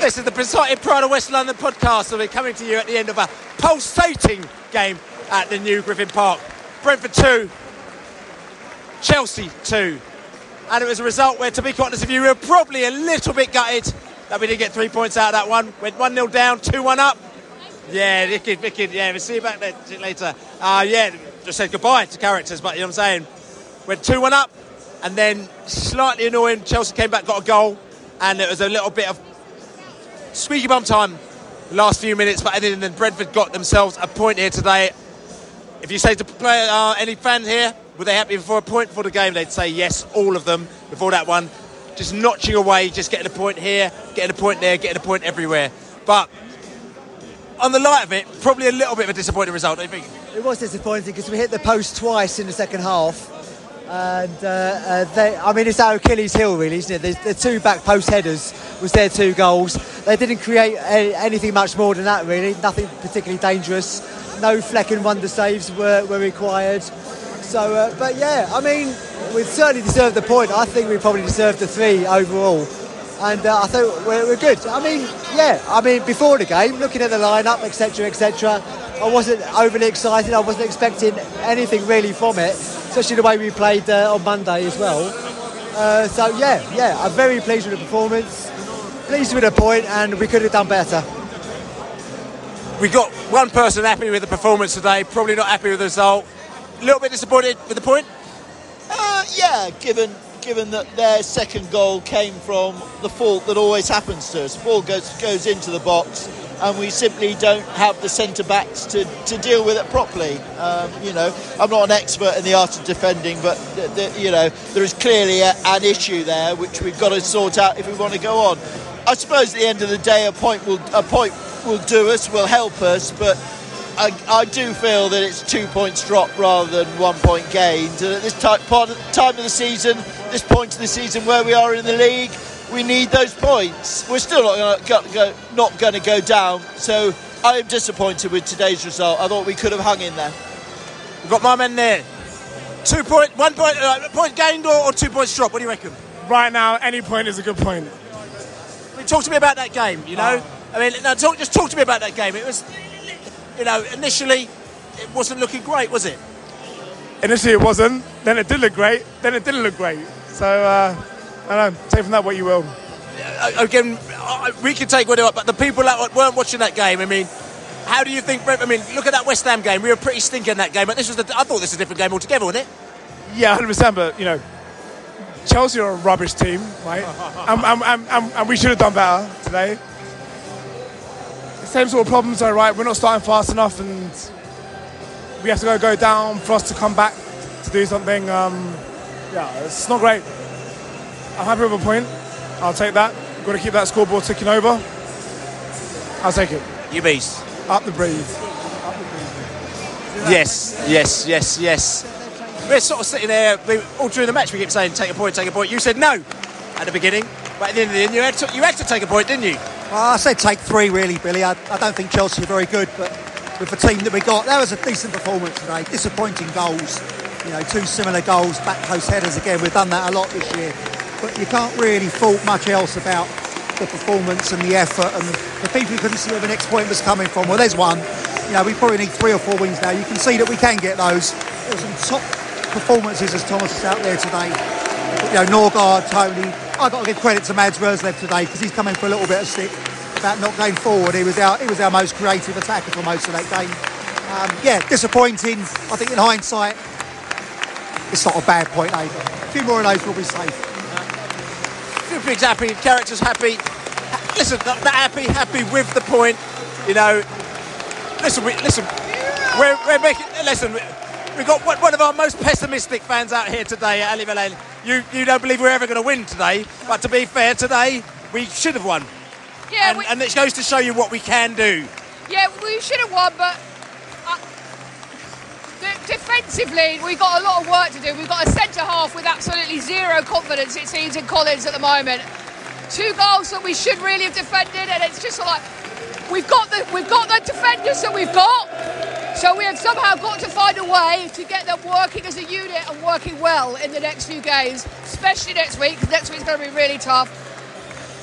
This is the Beesotted Pride of West London podcast. We're coming to you at the end of a pulsating game at the new Griffin Park. Brentford 2, Chelsea 2. And it was a result where, to be quite honest with you, we were probably a little bit gutted that we didn't get three points out of that one. Went 1 0 down, 2 1 up. Yeah, wicked, wicked. Yeah, we'll see you back later. Uh, yeah, just said goodbye to characters, but you know what I'm saying? Went 2 1 up, and then slightly annoying, Chelsea came back, got a goal, and it was a little bit of squeaky bum time last few minutes, but then then Brentford got themselves a point here today. If you say to play, uh, any fan here, were they happy for a point for the game? They'd say yes, all of them before that one. Just notching away, just getting a point here, getting a point there, getting a point everywhere. But on the light of it, probably a little bit of a disappointing result, you think? It was disappointing because we hit the post twice in the second half. And uh, uh, they, I mean, it's our Achilles heel, really, isn't it? The, the two back post headers was their two goals. They didn't create anything much more than that, really. Nothing particularly dangerous. No Flekken wonder saves were, were required. So, uh, but yeah, I mean, we certainly deserved the point. I think we probably deserved the three overall. And uh, I thought we're, we're good. I mean, yeah, I mean, before the game, looking at the lineup, etc., etc., I wasn't overly excited. I wasn't expecting anything really from it, especially the way we played uh, on Monday as well. Uh, so yeah, yeah, I'm very pleased with the performance, pleased with the point, and we could have done better. We got one person happy with the performance today, probably not happy with the result. A little bit disappointed with the point. Uh, yeah, given given that their second goal came from the fault that always happens to us. Ball goes goes into the box, and we simply don't have the centre backs to, to deal with it properly. Um, you know, I'm not an expert in the art of defending, but th- th- you know there is clearly a, an issue there which we've got to sort out if we want to go on. I suppose at the end of the day, a point will a point will do us, will help us, but. I, I do feel that it's two points dropped rather than one point gained. And at this type, part of, time of the season, this point of the season where we are in the league, we need those points. We're still not going to go, not going to go down. So I am disappointed with today's result. I thought we could have hung in there. We've got my men there. Two point, one point, uh, point gained or, or two points dropped. What do you reckon? Right now, any point is a good point. I mean, talk to me about that game. You know, I mean, no, talk, just talk to me about that game. It was, you know, initially it wasn't looking great, was it? Initially, it wasn't. Then it did look great. Then it didn't look great. So uh, I don't know. Take from that what you will. Uh, again, we can take whatever, but the people that weren't watching that game, I mean, how do you think? I mean, look at that West Ham game. We were pretty stinking in that game, but this was the, I thought this was a different game altogether, wasn't it? Yeah, 100%. But you know, Chelsea are a rubbish team, right? and, and, and, and, and we should have done better today. Same sort of problems, though, right? We're not starting fast enough, and we have to go go down for us to come back to do something. Um, yeah, it's not great. I'm happy with a point. I'll take that. We've got to keep that scoreboard ticking over. I'll take it. You beast. Up the breeze. Yes, yes, yes, yes. We're sort of sitting there we, all during the match. We keep saying, "Take a point, take a point." You said no at the beginning, but at the end of the end, you had to, you had to take a point, didn't you? Well, I said take three, really, Billy. I, I don't think Chelsea are very good, but with the team that we got, that was a decent performance today. Disappointing goals, you know, two similar goals, back post headers again. We've done that a lot this year, but you can't really fault much else about the performance and the effort and the people who couldn't see where the next point was coming from. Well, there's one. You know, we probably need three or four wins now. You can see that we can get those. Some top performances as Thomas is out there today. You know, Norgard, Toney. I've got to give credit to Mads Roerslev today because he's coming for a little bit of stick about not going forward. He was our, he was our most creative attacker for most of that game. Um, yeah, disappointing. I think in hindsight, it's not a bad point either. A few more of those will be safe. Pigs happy, characters happy. Listen, they're happy, happy with the point. You know, listen, we, listen, we're, we're making. Listen, we've got one one of our most pessimistic fans out here today at Ali Valale. You you don't believe we're ever going to win today, but to be fair, today we should have won. Yeah, and, we- and it goes to show you what we can do. Yeah, we should have won, but defensively, we've got a lot of work to do. We've got a centre half with absolutely zero confidence, it seems, in Collins at the moment. Two goals that we should really have defended, and it's just like we've got the we've got the defenders that we've got. So we have somehow got to find a way to get them working as a unit and working well in the next few games, especially next week, because next week's going to be really tough.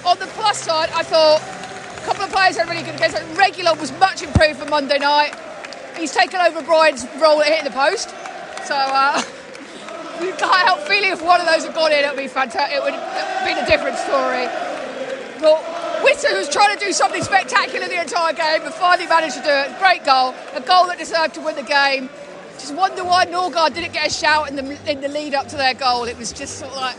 On the plus side, I thought a couple of players had really good games. Reguilón was much improved for Monday night. He's taken over Bryan's role at hitting the post. So uh, you can't help feeling if one of those had gone in, it would be fantastic. It would have been a different story. But Wissa was trying to do something spectacular the entire game and finally managed to do it. Great goal, a goal that deserved to win the game. Just wonder why Norgard didn't get a shout in the in the lead up to their goal. It was just sort of like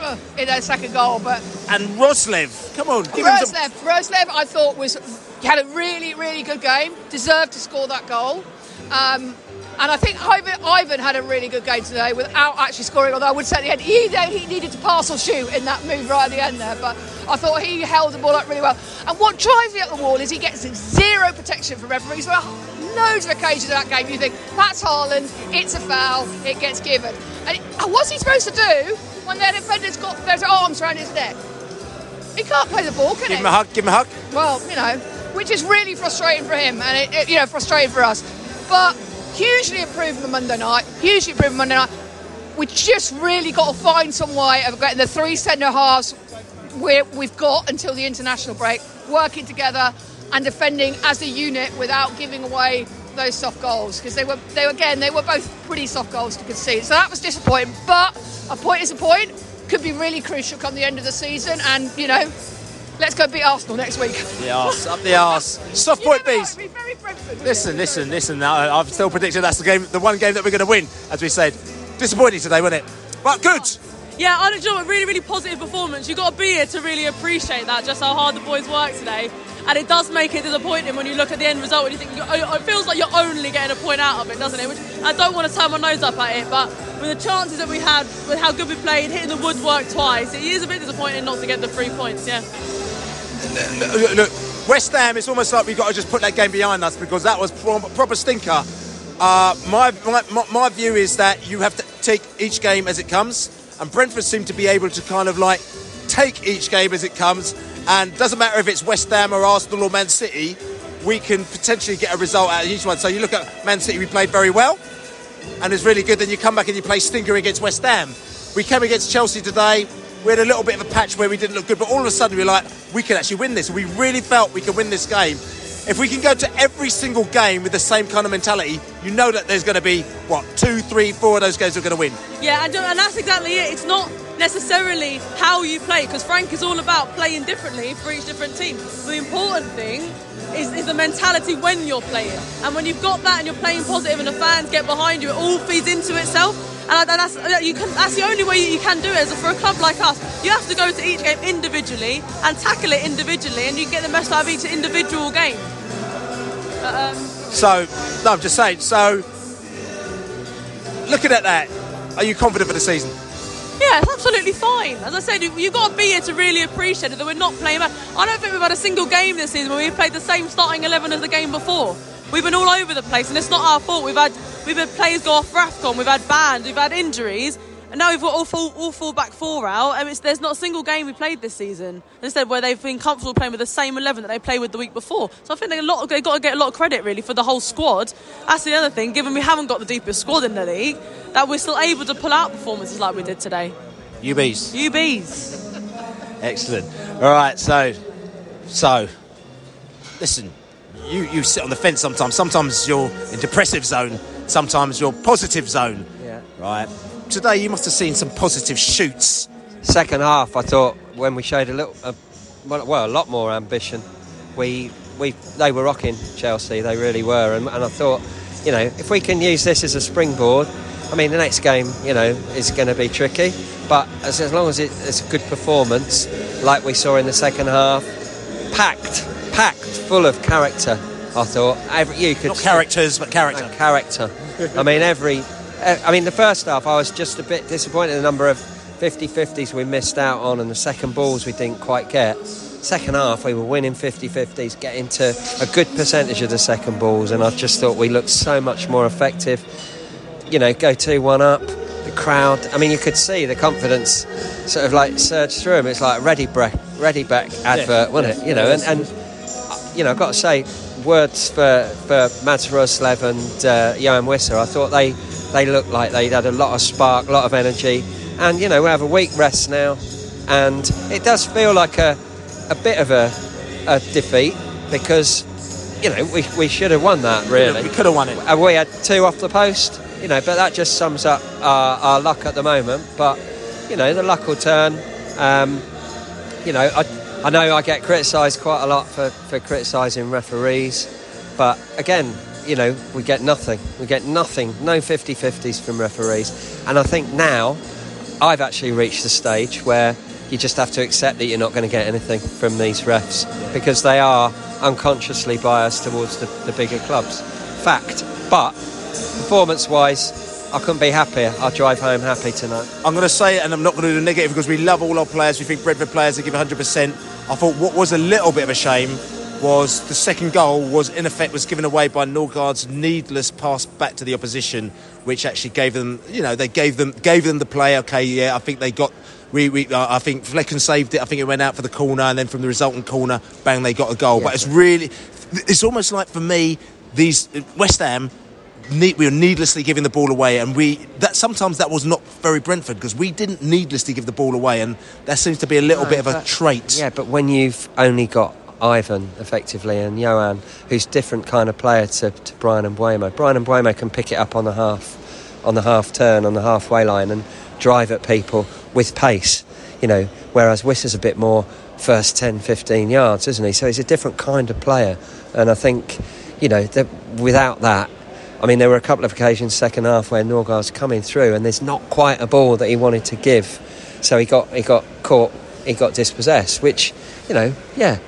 ugh, in their second goal, but And Roerslev, come on, give him some. Roerslev, Roerslev, I thought was he had a really, really good game. Deserved to score that goal. Um, and I think Ivan, Ivan had a really good game today without actually scoring. Although I would say at the end he, he needed to pass or shoot in that move right at the end there. But I thought he held the ball up really well. And what drives me up the wall is he gets zero protection from referees. There are loads of occasions in that game you think that's Haaland, it's a foul, it gets given. And what's he supposed to do when their defender's got their arms around his neck? He can't play the ball, can he? Give him a hug, give him a hug. Well, you know, which is really frustrating for him, and it, it- you know, frustrating for us. But hugely improved from Monday night. Hugely improved Monday night. We just really got to find some way of getting the three centre halves we we've got until the international break, working together and defending as a unit without giving away those soft goals because they were they were again they were both pretty soft goals to concede. So that was disappointing. But a point is a point. Could be really crucial come the end of the season, and you know, let's go beat Arsenal next week. The arse, up the arse. Soft point bees. Listen, listen, listen. I- I've still predicted that's the game, the one game that we're going to win, as we said. Disappointing today, wasn't it? But good. Yeah, I don't know, a really, really positive performance. You've got to be here to really appreciate that, just how hard the boys worked today. And it does make it disappointing when you look at the end result and you think, oh, it feels like you're only getting a point out of it, doesn't it? Which I don't want to turn my nose up at it, but with the chances that we had, with how good we played, hitting the woodwork twice, it is a bit disappointing not to get the three points, yeah. Look, look, West Ham, it's almost like we've got to just put that game behind us because that was pro- proper stinker. Uh, my, my, my- view is that you have to take each game as it comes, and Brentford seem to be able to kind of like take each game as it comes, and doesn't matter if it's West Ham or Arsenal or Man City, we can potentially get a result out of each one. So you look at Man City, we played very well, and it's really good. Then you come back and you play stinker against West Ham. We came against Chelsea today. We had a little bit of a patch where we didn't look good, but all of a sudden we we're like, we can actually win this. We really felt we could win this game. If we can go to every single game with the same kind of mentality, you know that there's going to be what two, three, four of those games are going to win. Yeah, and, and that's exactly it. It's not necessarily how you play, because Frank is all about playing differently for each different team. The important thing is, is the mentality when you're playing. And when you've got that and you're playing positive and the fans get behind you, it all feeds into itself. And that's, can, that's the only way you can do it. Is for a club like us, you have to go to each game individually and tackle it individually, and you get the best out of each individual game. But, um, So, no, I'm just saying. So, looking at that, are you confident for the season? Yeah, it's absolutely fine. As I said, you- you've got to be here to really appreciate it that we're not playing bad. I don't think we've had a single game this season where we've played the same starting 11 as the game before. We've been all over the place, and it's not our fault. We've had we've had players go off for AFCON, we've had bans, we've had injuries, and now we've got all four, all full back four out. And it's, there's not a single game we played this season instead where they've been comfortable playing with the same 11 that they played with the week before. So I think they a lot they've got to get a lot of credit really for the whole squad. That's the other thing, given we haven't got the deepest squad in the league, that we're still able to pull out performances like we did today. UBs. UBs. Excellent. All right, so, so, listen, you, you sit on the fence sometimes. Sometimes you're in depressive zone. Sometimes you're positive zone. Right. Today you must have seen some positive shoots. Second half, I thought when we showed a little, uh, well, well, a lot more ambition. We, we, they were rocking Chelsea. They really were, and, and I thought, you know, if we can use this as a springboard, I mean, the next game, you know, is going to be tricky, but as, as long as it, it's a good performance, like we saw in the second half, packed, packed, full of character. I thought every, you could Not characters, but character. character. I mean, every. Eh, I mean, the first half, I was just a bit disappointed the number of 50 50s we missed out on and the second balls we didn't quite get. Second half, we were winning 50 50s, getting to a good percentage of the second balls, and I just thought we looked so much more effective. You know, go 2 1 up, the crowd. I mean, you could see the confidence sort of like surge through them. It's like a Ready Brek, Ready Beck advert, wasn't it? You know, and, and uh, you know, I've got to say, words for, for Mads Roerslev and uh, Yoane Wissa, I thought they, they looked like they had a lot of spark, a lot of energy. And, you know, we have a week rest now. And it does feel like a, a bit of a, a defeat because, you know, we, we should have won that, really. We could have won it. And we had two off the post, you know, but that just sums up our, our luck at the moment. But, you know, the luck will turn. Um, you know, I, I know I get criticised quite a lot for, for criticising referees, but again, you know, we get nothing. We get nothing, no 50 50s from referees. And I think now I've actually reached the stage where you just have to accept that you're not going to get anything from these refs because they are unconsciously biased towards the, the bigger clubs. Fact. But performance wise, I couldn't be happier. I'll drive home happy tonight. I'm going to say it, and I'm not going to do the negative because we love all our players. We think Brentford players that give 100%. I thought what was a little bit of a shame was the second goal was in effect was given away by Norgard's needless pass back to the opposition, which actually gave them, you know, they gave them gave them the play. Okay, yeah, I think they got. We, we, uh, I think Flekken saved it. I think it went out for the corner, and then from the resultant corner, bang, they got a goal. but it's really, it's almost like for me, these West Ham we were needlessly giving the ball away, and we that sometimes that was not very Brentford because we didn't needlessly give the ball away, and that seems to be a little No, bit of a trait. Yeah, but when you've only got Ivan effectively and Yoane, who's different kind of player to, to Bryan and Mbeumo. Bryan and Mbeumo can pick it up on the half, on the half turn, on the halfway line, and drive at people with pace. You know, whereas Wissa's a bit more first 10, 15 yards, isn't he? So he's a different kind of player, and I think, you know, that without that. I mean, there were a couple of occasions second half where Norgard's coming through, and there's not quite a ball that he wanted to give, so he got he got caught, he got dispossessed, which you know, yeah,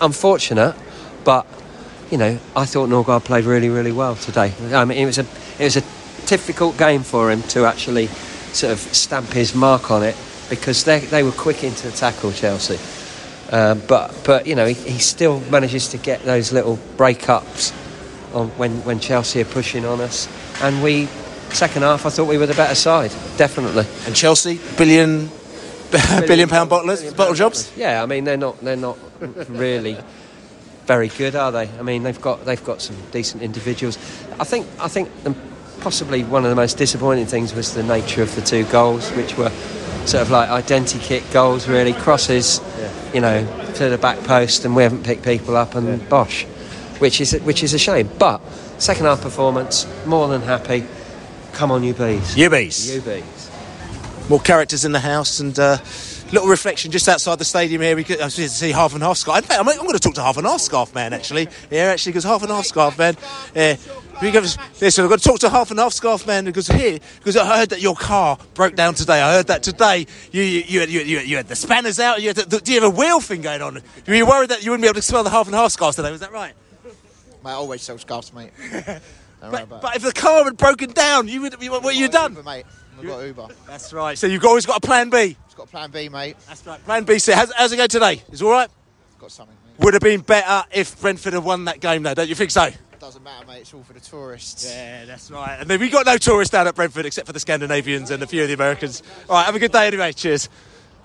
unfortunate, but you know, I thought Norgard played really, really well today. I mean, it was a it was a difficult game for him to actually sort of stamp his mark on it because they they were quick into the tackle, Chelsea. Um, but but you know, he, he still manages to get those little breakups on when when Chelsea are pushing on us, and we. Second half, I thought we were the better side, definitely. And Chelsea, billion, billion pound bottlers, bottle jobs. Yeah, I mean they're not they're not really very good, are they? I mean they've got they've got some decent individuals. I think I think possibly one of the most disappointing things was the nature of the two goals, which were sort of like identity kick goals, really crosses, you know, to the back post, and we haven't picked people up, and bosh, which is which is a shame. But second half performance, more than happy. Come on, you bees. You bees. You bees. More characters in the house and uh, little reflection just outside the stadium here. We could I see- half and half scarf. In fact, I'm, I'm going to talk to half and half scarf man actually. Yeah, actually, because half and half scarf man. Yeah. We yeah, so I've got to talk to half and half scarf man because here, because I heard that your car broke down today. I heard that today you you, you, had, you, you, you had the spanners out. You had the, do you have a wheel thing going on? Were you worried that you wouldn't be able to smell the half and half scarves today? Was that right? Mate, I always sell scarves, mate. About But if the car had broken down, you would. You, what you done? Uber, mate. We've got Uber. That's right. So you've always got a plan B. It's got a plan B, mate. That's right. Plan B. So how's, how's it going today? Is all right? Got something. Would have been better if Brentford had won that game, though. Don't you think so? Doesn't matter, mate. It's all for the tourists. Yeah, that's right. And then we got no tourists down at Brentford except for the Scandinavians and a few of the Americans. All right, have a good day anyway. Cheers.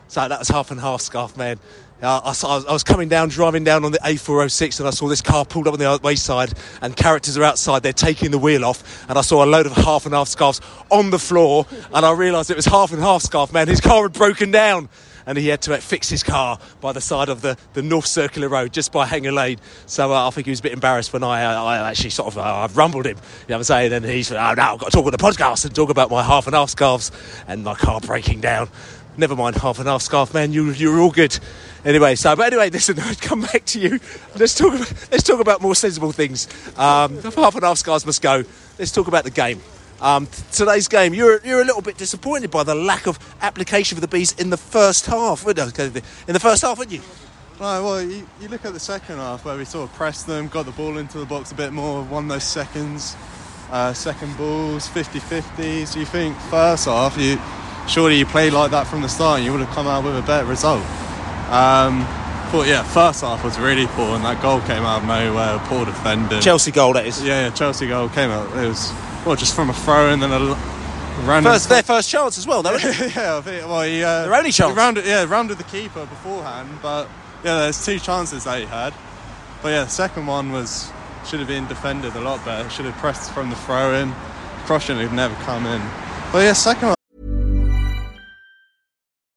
So that was half and half scarf, man. Uh, I, I was coming down, driving down on the A406, and I saw this car pulled up on the wayside, and characters are outside. They're taking the wheel off, and I saw a load of half and half scarves on the floor, and I realised it was half and half scarf, man. His car had broken down, and he had to uh, fix his car by the side of the, the North Circular Road just by Hanger Lane. So uh, I think he was a bit embarrassed when I, uh, I actually sort of uh, I rumbled him. You know what I'm saying? And he said, "Oh no, I've got to talk on the podcast and talk about my half and half scarves and my car breaking down." Never mind half and half scarf, man. You you're all good. Anyway, so but anyway, listen, I'd come back to you. Let's talk. About, let's talk about more sensible things. Um, half and half scarves must go. Let's talk about the game. Um, t- today's game, you're you're a little bit disappointed by the lack of application for the bees in the first half. In the first half, weren't you? Right, well, you, you look at the second half where we sort of pressed them, got the ball into the box a bit more, won those seconds, uh, second balls, 50 50s. You think first half, you surely you played like that from the start and you would have come out with a better result. Um, but yeah, first half was really poor and that goal came out of nowhere, poor defending. Chelsea goal, that is. Yeah, yeah, Chelsea goal came out. It was, well, just from a throw and then a random. First, their first chance as well, though. yeah, I think, well, he, uh, Their only chance. Rounded, yeah, rounded the keeper beforehand, but yeah, there's two chances that he had. But yeah, the second one was should have been defended a lot better. Should have pressed from the throw in. Crossing had never come in. But yeah, second one.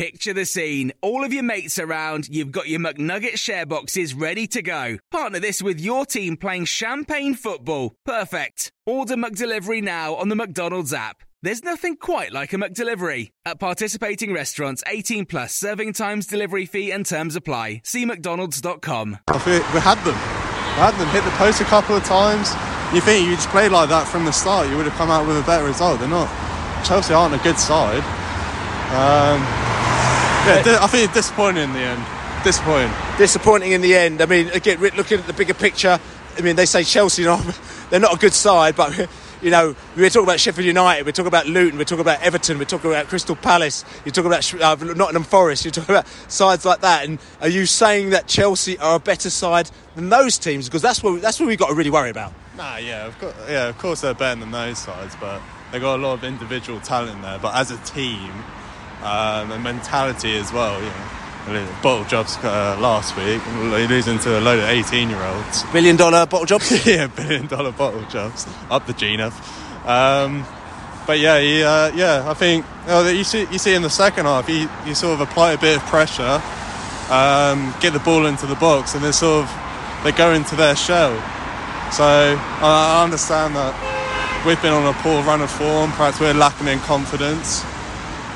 Picture the scene. All of your mates around, you've got your McNugget share boxes ready to go. Partner this with your team playing champagne football. Perfect. Order McDelivery now on the McDonald's app. There's nothing quite like a McDelivery. At participating restaurants, 18 plus serving times, delivery fee, and terms apply. See McDonald's.com. We had them. We had them hit the post a couple of times. You think you just played like that from the start, you would have come out with a better result. They're not. Chelsea aren't a good side. Um, yeah, di- I think it's disappointing in the end. Disappointing. disappointing in the end. I mean, again, looking at the bigger picture, I mean, they say Chelsea, they're not a good side, but you know, we're talking about Sheffield United, we're talking about Luton, we're talking about Everton, we're talking about Crystal Palace, you're talking about uh, Nottingham Forest, you're talking about sides like that. And are you saying that Chelsea are a better side than those teams? Because that's what that's what we've got to really worry about. Nah, yeah, of course, yeah, of course they're better than those sides, but they've got a lot of individual talent there. But as a team, um, and mentality as well, you know. Bottle jobs uh, last week, losing to a load of 18 year olds. Billion dollar bottle jobs? yeah, billion dollar bottle jobs. Up the GNF. Um, but yeah, he, uh, yeah, I think oh, you see you see in the second half, he, he sort of apply a bit of pressure, um, get the ball into the box, and they sort of they go into their shell. So I I understand that we've been on a poor run of form. Perhaps we're lacking in confidence.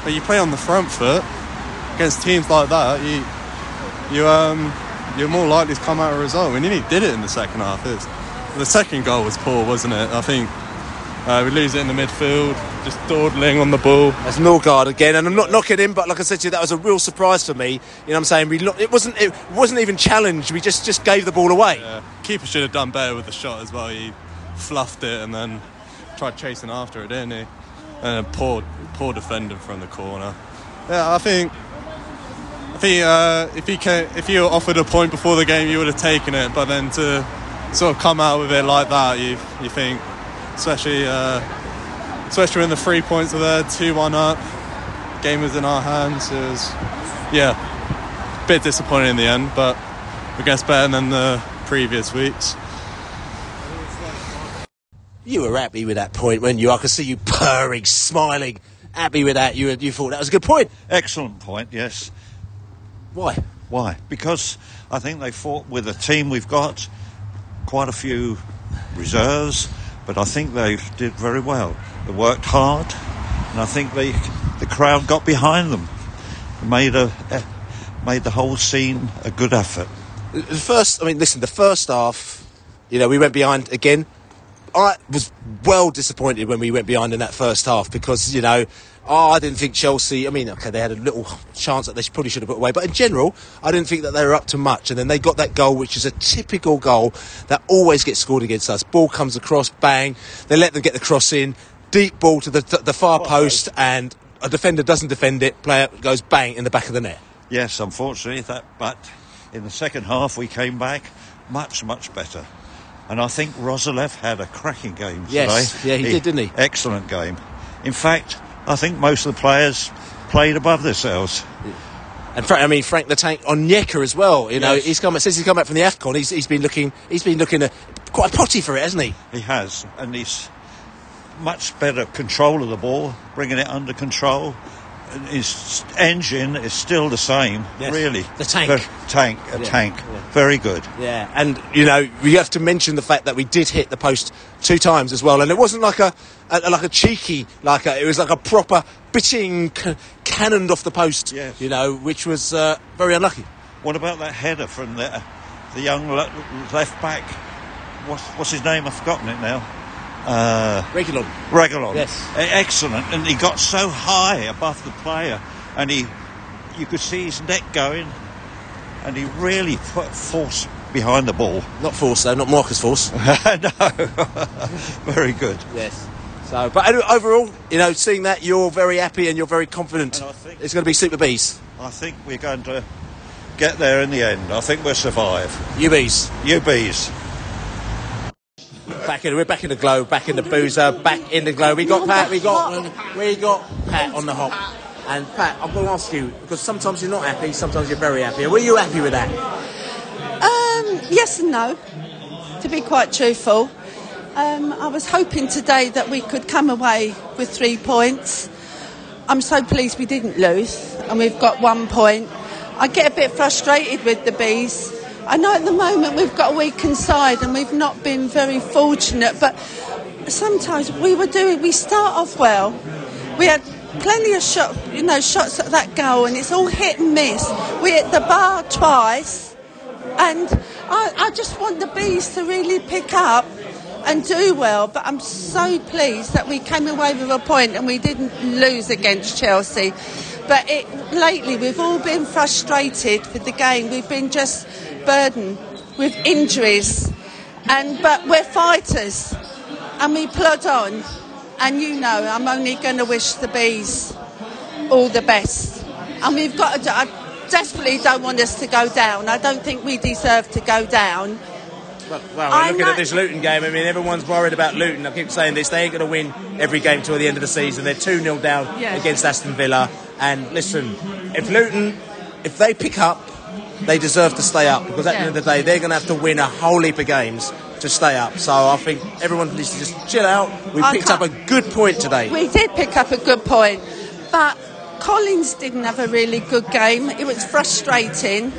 But you play on the front foot against teams like that, you you um you're more likely to come out a result. We nearly did it in the second half. It's, the second goal was poor, wasn't it? I think uh, we lose it in the midfield, just dawdling on the ball. That's Norgard again, and I'm not knocking him, but like I said to you, that was a real surprise for me. You know what I'm saying? We lo- it wasn't it wasn't even challenged. We just just gave the ball away. Yeah. Keeper should have done better with the shot as well. He fluffed it and then tried chasing after it, didn't he? And a poor poor defender from the corner. Yeah, I think I think uh, if he can, if you were offered a point before the game, you would have taken it. But then to sort of come out with it like that, you you think, especially uh, especially when the three points were there, two one up, game was in our hands. It was yeah, a bit disappointing in the end, but I guess better than the previous weeks. You were happy with that point, weren't you? I could see you purring, smiling, happy with that. You you thought that was a good point. Excellent point, yes. Why? Why? Because I think they fought with a team we've got, quite a few reserves, but I think they did very well. They worked hard, and I think they, the crowd got behind them, made a, eh, made the whole scene a good effort. The first, I mean, listen, the first half, you know, we went behind again. I was well disappointed when we went behind in that first half because, you know, oh, I didn't think Chelsea, I mean, okay, they had a little chance that they probably should have put away, but in general, I didn't think that they were up to much. And then they got that goal, which is a typical goal that always gets scored against us. Ball comes across, bang, they let them get the cross in, deep ball to the, the far post, and a defender doesn't defend it, player goes bang in the back of the net. Yes, unfortunately, that. But in the second half, we came back much, much better. And I think Roerslev had a cracking game Yes, today. yeah, he did, didn't he? Excellent game. In fact, I think most of the players played above themselves. And Frank, I mean Frank the Tank on Onyeka as well. You know, Yes. he's come since he's come back from the Afcon. He's, he's been looking he's been looking uh, quite potty for it, hasn't he? He has, and he's much better control of the ball, bringing it under control. His engine is still the same, Yes. really. The tank. Ver- tank, a Yeah, tank. yeah. Very good. Yeah, and you know we have to mention the fact that we did hit the post two times as well, and it wasn't like a, a like a cheeky like a, it was like a proper bitching ca- cannoned off the post. Yes. You know, which was uh, very unlucky. What about that header from the, the young le- left back? What's, what's his name? I've forgotten it now. Uh, Reguilón. Reguilón. Yes. Excellent. And he got so high above the player, and he, you could see his neck going, and he really put force behind the ball. Not force though, not Marcus Forss. no. Very good. Yes. So, but overall, you know, seeing that you're very happy and you're very confident. it's going to be Super Bees. I think we're going to get there in the end. I think we'll survive. You bees. You UBs. Back in, we're back in the globe, back in the boozer, back in the globe. We got Pat, we got, we got Pat on the hop. And Pat, I'm going to ask you because sometimes you're not happy, sometimes you're very happy. Were you happy with that? Um, yes and no, to be quite truthful. Um, I was hoping today that we could come away with three points. I'm so pleased we didn't lose and we've got one point. I get a bit frustrated with the bees. I know at the moment we've got a weakened inside and we've not been very fortunate, but sometimes we were doing. We start off well. We had plenty of shot, you know, shots at that goal, and it's all hit and miss. We hit the bar twice, and I, I just want the bees to really pick up and do well. But I'm so pleased that we came away with a point and we didn't lose against Chelsea. But it, lately, we've all been frustrated with the game. We've been just burdened with injuries, and but we're fighters, and we plod on. And you know, I'm only going to wish the bees all the best. And we've got to. I desperately don't want us to go down. I don't think we deserve to go down. Well, well I we're looking know- at this Luton game. I mean, everyone's worried about Luton. I keep saying this. They ain't going to win every game till the end of the season. They're 2 0 down Yes. against Aston Villa. And listen, if Luton, if they pick up, they deserve to stay up because at the end of the day, they're going to have to win a whole heap of games to stay up. So I think everyone needs to just chill out. We I picked up a good point today. We did pick up a good point, but Collins didn't have a really good game. It was frustrating.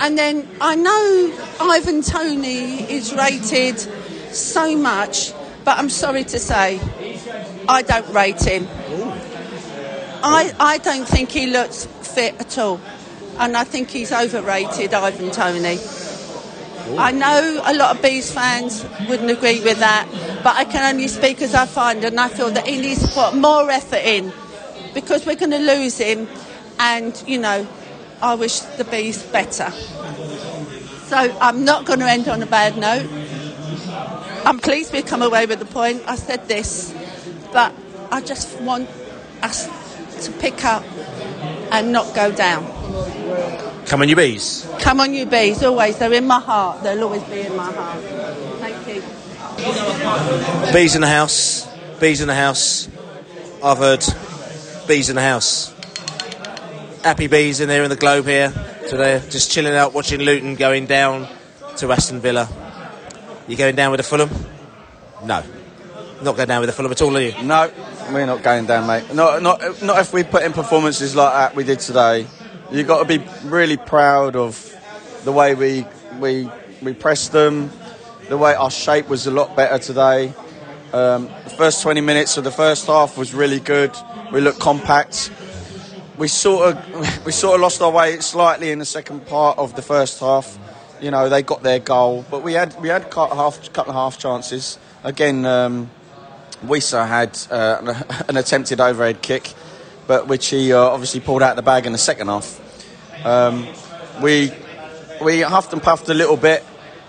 And then I know Ivan Toney is rated so much, but I'm sorry to say, I don't rate him. I, I don't think he looks fit at all. And I think he's overrated, Ivan Toney. I know a lot of Bees fans wouldn't agree with that, but I can only speak as I find, and I feel that he needs to put more effort in because we're going to lose him, and you know, I wish the Bees better. So I'm not going to end on a bad note. I'm pleased we've come away with the point. I said this, but I just want us to pick up and not go down. Come on, you bees. Come on, you bees, always. They're in my heart. They'll always be in my heart. Thank you. Bees in the house. Bees in the house. I've heard bees in the house. Happy bees in there in the globe here today. Just chilling out, watching Luton going down to Aston Villa. You going down with the Fulham? No. Not going down with the Fulham at all, are you? No, we're not going down, mate. Not, not, not if we put in performances like that we did today. You've got to be really proud of the way we we we pressed them. The way our shape was a lot better today. Um, the first 20 minutes of the first half was really good. We looked compact. We sort of we sort of lost our way slightly in the second part of the first half. You know, they got their goal, but we had we had a half couple of half chances. Again, um, Wissa had uh, an attempted overhead kick, but which he uh, obviously pulled out of the bag in the second half. Um, we we huffed and puffed a little bit,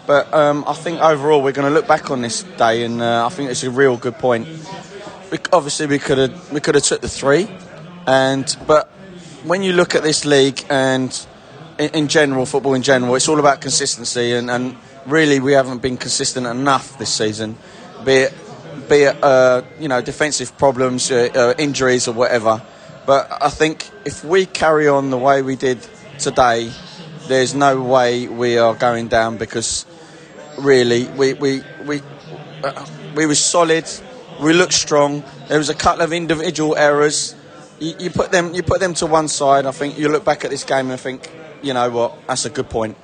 but um, I think overall we're going to look back on this day, and uh, I think it's a real good point. We, obviously, we could have we could have took the three, And but when you look at this league and in, in general, football in general, it's all about consistency, and, and really we haven't been consistent enough this season, be it be it uh, you know defensive problems, uh, uh, injuries, or whatever. But I think if we carry on the way we did today, there's no way we are going down because really we we we uh, we were solid. We looked strong. There was a couple of individual errors. You, you put them you put them to one side. I think you look back at this game and think, you know what, that's a good point.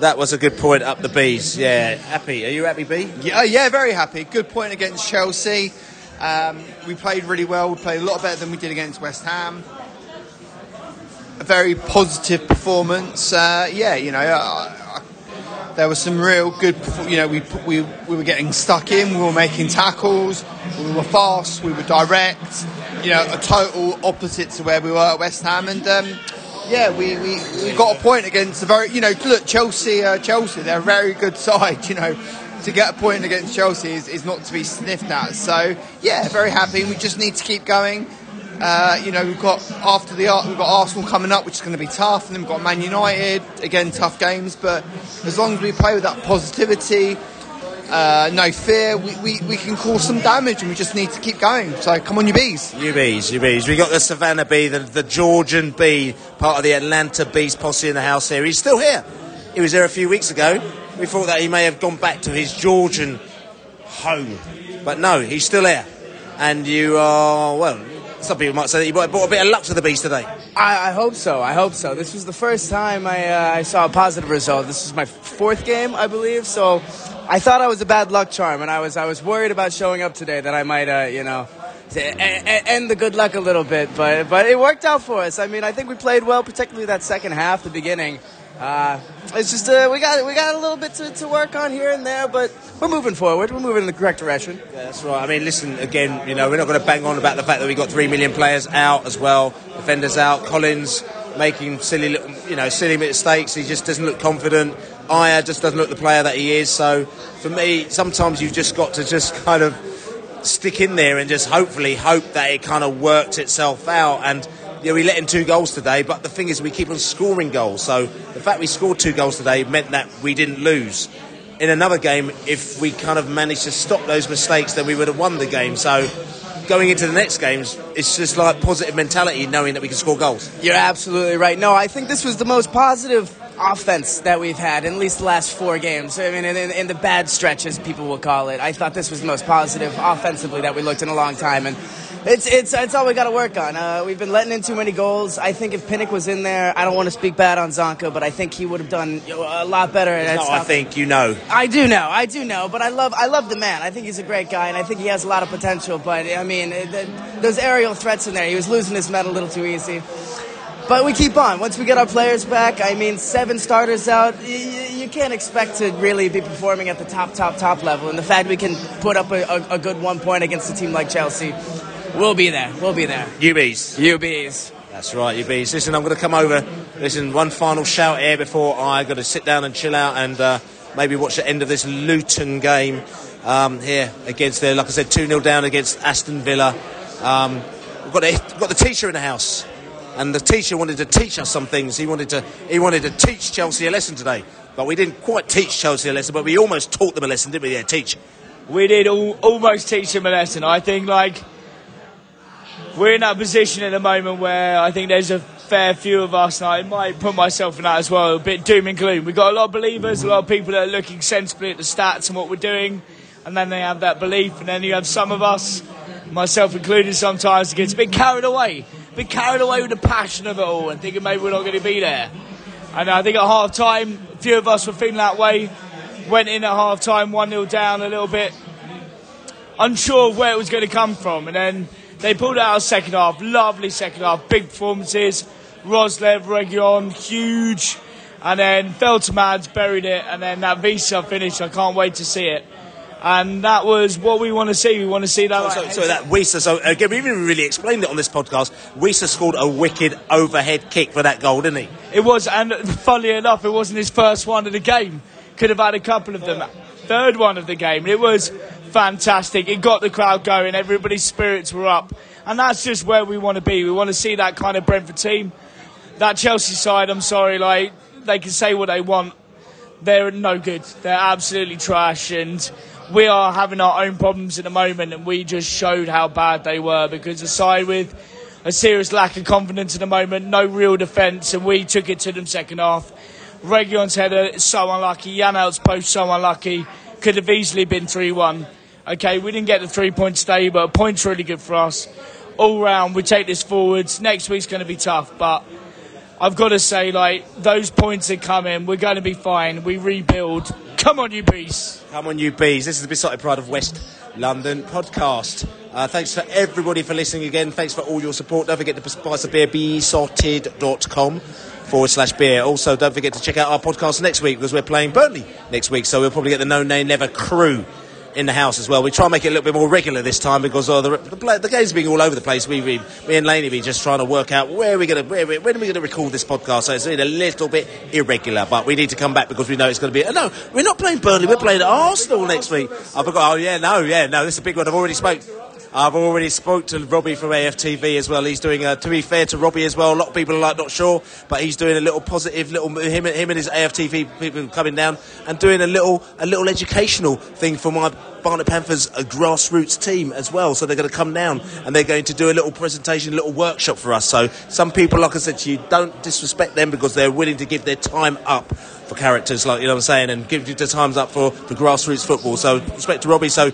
That was a good point up the bees. Yeah, happy. Are you happy, B? Yeah, yeah, very happy. Good point against Chelsea. Um, we played really well. We played a lot better than we did against West Ham. A very positive performance. Uh, yeah, you know, uh, there was some real good. You know, we, we we were getting stuck in. We were making tackles. We were fast. We were direct. You know, a total opposite to where we were at West Ham. And um, yeah, we, we, we got a point against a very. You know, look, Chelsea. Uh, Chelsea, they're a very good side. You know. To get a point against Chelsea is, is not to be sniffed at. So, yeah, very happy. We just need to keep going. Uh, you know, we've got after the we've got Arsenal coming up, which is going to be tough, and then we've got Man United again, tough games. But as long as we play with that positivity, uh, no fear, we, we, we can cause some damage, and we just need to keep going. So come on, you bees. You bees, you bees. We got the Savannah bee, the, the Georgian bee, part of the Atlanta bees posse in the house here. He's still here. He was there a few weeks ago. We thought that he may have gone back to his Georgian home, but no, he's still here. And you are well. Some people might say that you brought brought a bit of luck to the bees today. I, I hope so. I hope so. This was the first time I, uh, I saw a positive result. This is my fourth game, I believe. So I thought I was a bad luck charm, and I was I was worried about showing up today that I might, uh, you know, end the good luck a little bit. But but it worked out for us. I mean, I think we played well, particularly that second half, the beginning. Uh, it's just uh, we got we got a little bit to, to work on here and there, but we're moving forward. We're moving in the correct direction. Yeah, that's right. I mean, listen again. You know, we're not going to bang on about the fact that we got three million players out as well. Defenders out. Collins making silly, you know, silly mistakes. He just doesn't look confident. Ajer just doesn't look the player that he is. So for me, sometimes you've just got to just kind of stick in there and just hopefully hope that it kind of works itself out. And yeah, we let in two goals today, but the thing is, we keep on scoring goals. So the fact we scored two goals today meant that we didn't lose. In another game, if we kind of managed to stop those mistakes, then we would have won the game. So going into the next games, it's just like positive mentality, knowing that we can score goals. You're absolutely right. No, I think this was the most positive offense that we've had in at least the last four games. I mean, in, in, the bad stretches, people will call it. I thought this was the most positive offensively that we looked in a long time, and it's it's it's all we got to work on. Uh, we've been letting in too many goals. I think if Pinnock was in there, I don't want to speak bad on Zanka, but I think he would have done a lot better. At No, I think you know. I do know, I do know, but I love, I love the man. I think he's a great guy, and I think he has a lot of potential. But I mean, it- those aerial threats in there, he was losing his met a little too easy. But we keep on. Once we get our players back, I mean, seven starters out, you, you can't expect to really be performing at the top, top, top level. And the fact we can put up a, a, a good one point against a team like Chelsea, we'll be there. We'll be there. UBs. UBs. That's right, UBs. Listen, I'm going to come over. Listen, one final shout here before I got to sit down and chill out and uh, maybe watch the end of this Luton game um, here against their, like I said, 2 0 down against Aston Villa. Um, we've got the, we've got the teacher in the house. And the teacher wanted to teach us some things. He wanted to he wanted to teach Chelsea a lesson today. But we didn't quite teach Chelsea a lesson, but we almost taught them a lesson, didn't we? Yeah, teach. we did al- almost teach them a lesson. I think like we're in that position at the moment where I think there's a fair few of us, and I might put myself in that as well, a bit doom and gloom. We've got a lot of believers, a lot of people that are looking sensibly at the stats and what we're doing, and then they have that belief, and then you have some of us, myself included sometimes, that gets a bit carried away, bit carried away with the passion of it all, and thinking maybe we're not going to be there. And I think at half time, a few of us were feeling that way. Went in at half time, 1 0 down, a little bit unsure of where it was going to come from. And then they pulled out a second half, lovely second half, big performances. Roerslev, Region, huge. And then Mads, buried it. And then that Wissa finish, I can't wait to see it. And that was what we want to see. We want to see that. So, so that Wissa, so again, we haven't really explained it on this podcast. Wissa scored a wicked overhead kick for that goal, didn't he? It was, and funnily enough, it wasn't his first one of the game. Could have had a couple of them. Third one of the game. It was fantastic. It got the crowd going. Everybody's spirits were up. And that's just where we want to be. We want to see that kind of Brentford team. That Chelsea side, I'm sorry, like they can say what they want. They're no good. They're absolutely trash, and we are having our own problems at the moment. And we just showed how bad they were because a side with a serious lack of confidence at the moment, no real defence, and we took it to them second half. Reguilón's header so unlucky. Janelt's post so unlucky. Could have easily been 3 1. Okay, we didn't get the three points today, but a point's really good for us. All round, we take this forwards. Next week's going to be tough, but I've got to say, like, those points are coming. We're going to be fine. We rebuild. Come on, you bees. Come on, you bees. This is the Beesotted Pride of West London podcast. Uh, thanks for everybody for listening again. Thanks for all your support. Don't forget to buy some beer, beesotted.com forward slash beer. Also, don't forget to check out our podcast next week because we're playing Burnley next week. So we'll probably get the No Name Never crew in the house as well. We try and make it a little bit more regular this time because uh, the, the, the game's being all over the place. We, we, me and Laney be just trying to work out where we're going to where, when are we going to record this podcast. So it's been a little bit irregular, but we need to come back because we know it's going to be. No, we're not playing Burnley. We're playing Arsenal next week. I forgot. Oh yeah, no, yeah, no. This is a big one. I've already spoke. I've already spoke to Robbie from AFTV as well. He's doing, a, to be fair to Robbie as well, a lot of people are like not sure, but he's doing a little positive, little him, him and his AFTV people coming down and doing a little, a little educational thing for my Barnet Panthers a grassroots team as well. So they're going to come down and they're going to do a little presentation, a little workshop for us. So some people, like I said to you, don't disrespect them because they're willing to give their time up for characters, like you know what I'm saying, and give you the times up for, for grassroots football. So respect to Robbie. So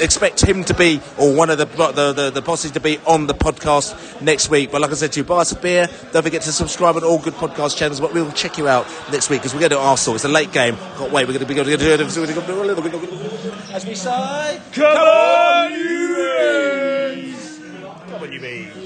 expect him to be, or one of the the, the, the bosses to be on the podcast next week. But like I said to you, buy us a beer. Don't forget to subscribe on all good podcast channels. But we'll check you out next week because we're going to Arsenal. It's a late game. Can't wait. We're going to be going to do it. As we say, come on, you bees! Come on, you bees!